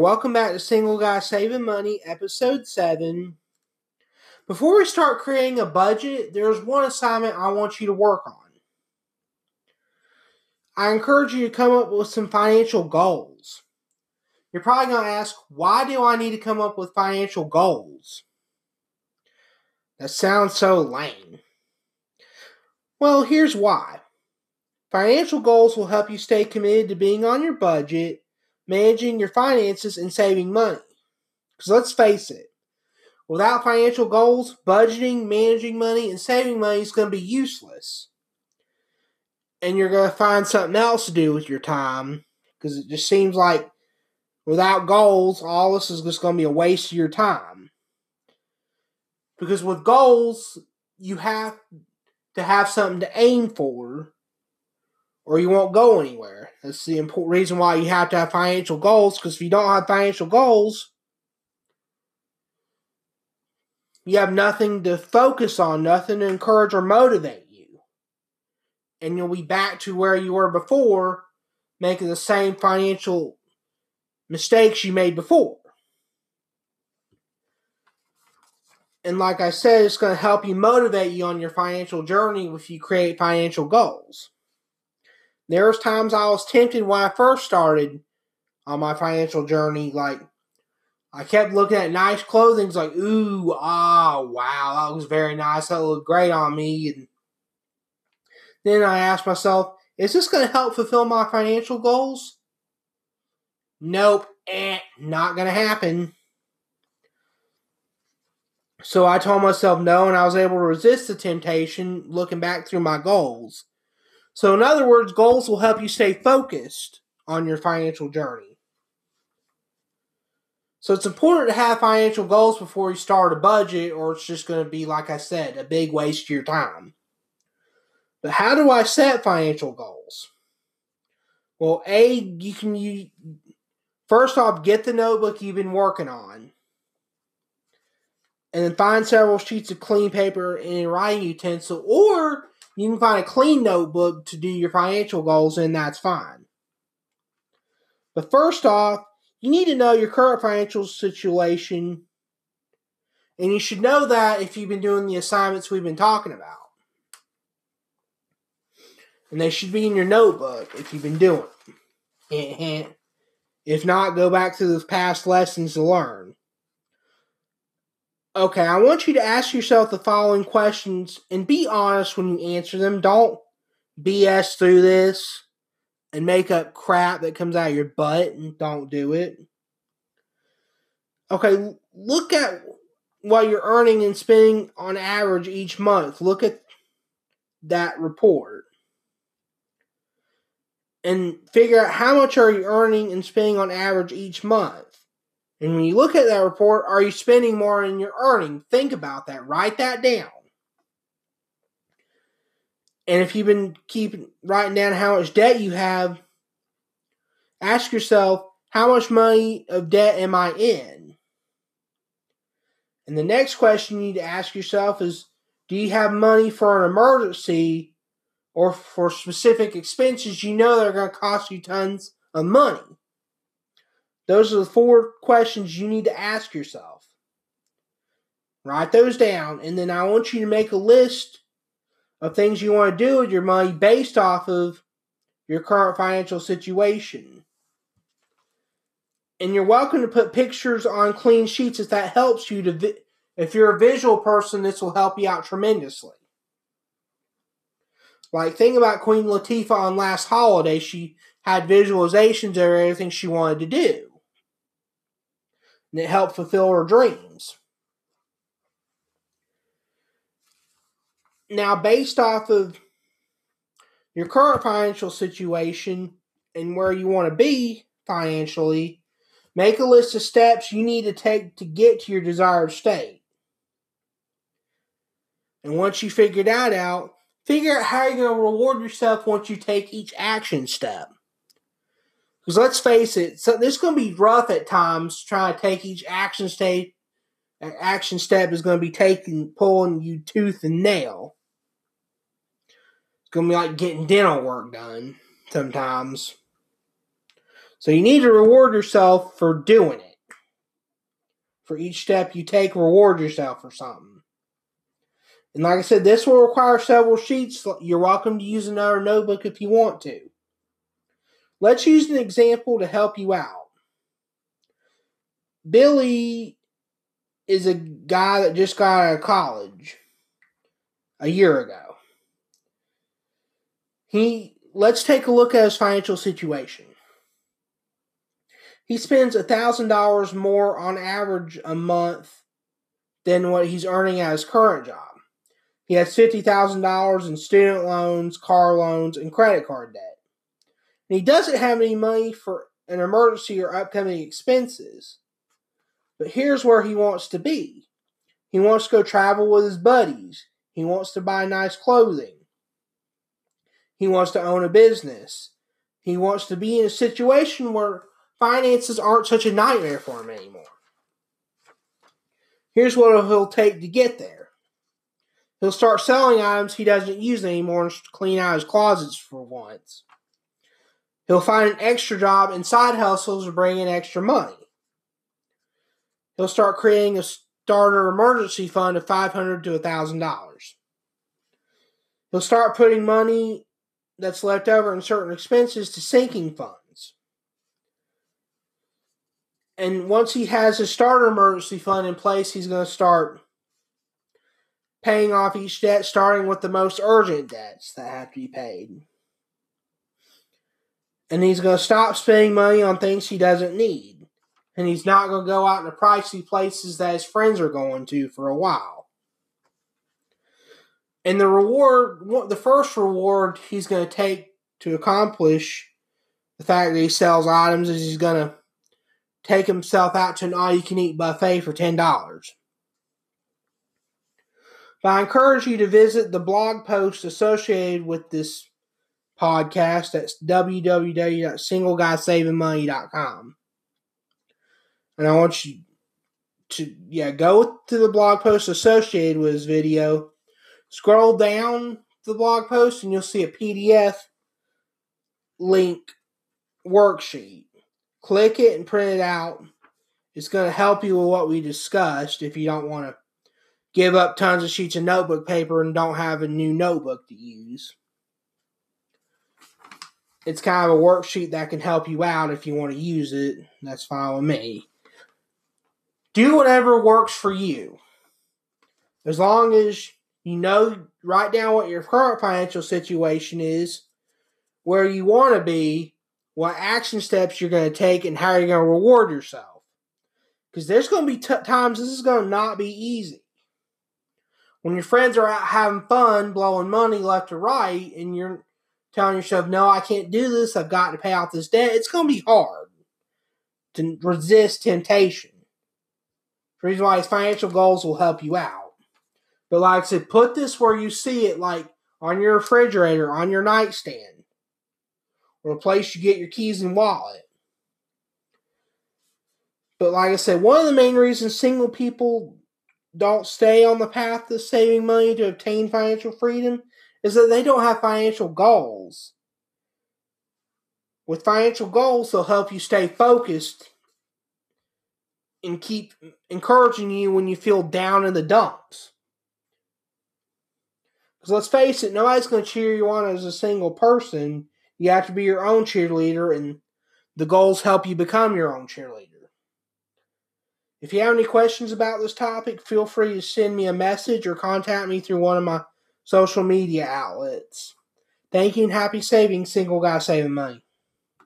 Welcome back to Single Guy Saving Money, episode 7. Before we start creating a budget, there's one assignment I want you to work on. I encourage you to come up with some financial goals. You're probably going to ask, why do I need to come up with financial goals? That sounds so lame. Well, here's why. Financial goals will help you stay committed to being on your budget, managing your finances, and saving money. Because let's face it, without financial goals, budgeting, managing money, and saving money is going to be useless. And you're going to find something else to do with your time because it just seems like without goals, all this is just going to be a waste of your time. Because with goals, you have to have something to aim for or you won't go anywhere. That's the important reason why you have to have financial goals because if you don't have financial goals, you have nothing to focus on, nothing to encourage or motivate you. And you'll be back to where you were before, making the same financial mistakes you made before. And like I said, it's going to help you motivate you on your financial journey if you create financial goals. There was times I was tempted when I first started on my financial journey. Like I kept looking at nice clothing, it's like, ooh, ah, oh, wow, that was very nice. That looked great on me. And then I asked myself, is this going to help fulfill my financial goals? Nope, eh, not going to happen. So I told myself no, and I was able to resist the temptation looking back through my goals. So, in other words, goals will help you stay focused on your financial journey. So, it's important to have financial goals before you start a budget, or it's just going to be, like I said, a big waste of your time. But how do I set financial goals? Well, A, you can use, first off, get the notebook you've been working on. And then find several sheets of clean paper and writing utensil, or you can find a clean notebook to do your financial goals and that's fine. But first off, you need to know your current financial situation, and you should know that if you've been doing the assignments we've been talking about. And they should be in your notebook if you've been doing them. If not, go back to those past lessons to learn. Okay, I want you to ask yourself the following questions and be honest when you answer them. Don't BS through this and make up crap that comes out of your butt and don't do it. Okay, look at what you're earning and spending on average each month. Look at that report and figure out how much are you earning and spending on average each month. And when you look at that report, are you spending more than you're earning? Think about that. Write that down. And if you've been keeping writing down how much debt you have, ask yourself, how much money of debt am I in? And the next question you need to ask yourself is, do you have money for an emergency or for specific expenses you know that are going to cost you tons of money? Those are the four questions you need to ask yourself. Write those down, and then I want you to make a list of things you want to do with your money based off of your current financial situation. And you're welcome to put pictures on clean sheets if that helps you to. Vi- if you're a visual person, this will help you out tremendously. Like, think about Queen Latifah on last holiday. She had visualizations of everything she wanted to do and it helped fulfill her dreams. Now, based off of your current financial situation and where you want to be financially, make a list of steps you need to take to get to your desired state. And once you figure that out, figure out how you're going to reward yourself once you take each action step. Because let's face it, so this is going to be rough at times trying to take each action step. Action step is going to be taking, pulling you tooth and nail. It's going to be like getting dental work done sometimes. So you need to reward yourself for doing it. For each step you take, reward yourself for something. And like I said, this will require several sheets. You're welcome to use another notebook if you want to. Let's use an example to help you out. Billy is a guy that just got out of college a year ago. He let's take a look at his financial situation. He spends a thousand dollars more on average a month than what he's earning at his current job. He has $50,000 in student loans, car loans, and credit card debt. And he doesn't have any money for an emergency or upcoming expenses. But here's where he wants to be he wants to go travel with his buddies, he wants to buy nice clothing, he wants to own a business, he wants to be in a situation where finances aren't such a nightmare for him anymore. Here's what he'll take to get there He'll start selling items he doesn't use anymore and clean out his closets for once. He'll find an extra job and side hustles to bring in extra money. He'll start creating a starter emergency fund of $500 to $1,000. He'll start putting money that's left over in certain expenses to sinking funds. And once he has his starter emergency fund in place, he's going to start paying off each debt, starting with the most urgent debts that have to be paid. And he's going to stop spending money on things he doesn't need. And he's not going to go out to pricey places that his friends are going to for a while. And the reward, the first reward he's going to take to accomplish the fact that he sells items is he's going to take himself out to an all you can eat buffet for $10. But I encourage you to visit the blog post associated with this podcast. That's www.singleguysavingmoney.com. And I want you to, yeah, go to the blog post associated with this video. Scroll down the blog post and you'll see a PDF link worksheet. Click it and print it out. It's going to help you with what we discussed if you don't want to give up tons of sheets of notebook paper and don't have a new notebook to use. It's kind of a worksheet that can help you out if you want to use it. That's fine with me. Do whatever works for you. As long as you know, write down what your current financial situation is, where you want to be, what action steps you're going to take, and how you're going to reward yourself. Because there's going to be t- times this is going to not be easy when your friends are out having fun, blowing money left to right, and you're telling yourself, no, I can't do this, I've got to pay off this debt, it's going to be hard to resist temptation. The reason why his financial goals will help you out. But like I said, put this where you see it, like on your refrigerator, on your nightstand, or a place you get your keys and wallet. But like I said, one of the main reasons single people don't stay on the path to saving money to obtain financial freedom is that they don't have financial goals. With financial goals, they'll help you stay focused and keep encouraging you when you feel down in the dumps. Because let's face it, nobody's going to cheer you on as a single person. You have to be your own cheerleader, and the goals help you become your own cheerleader. If you have any questions about this topic, feel free to send me a message or contact me through one of my social media outlets. Thank you and happy saving, single guy saving money.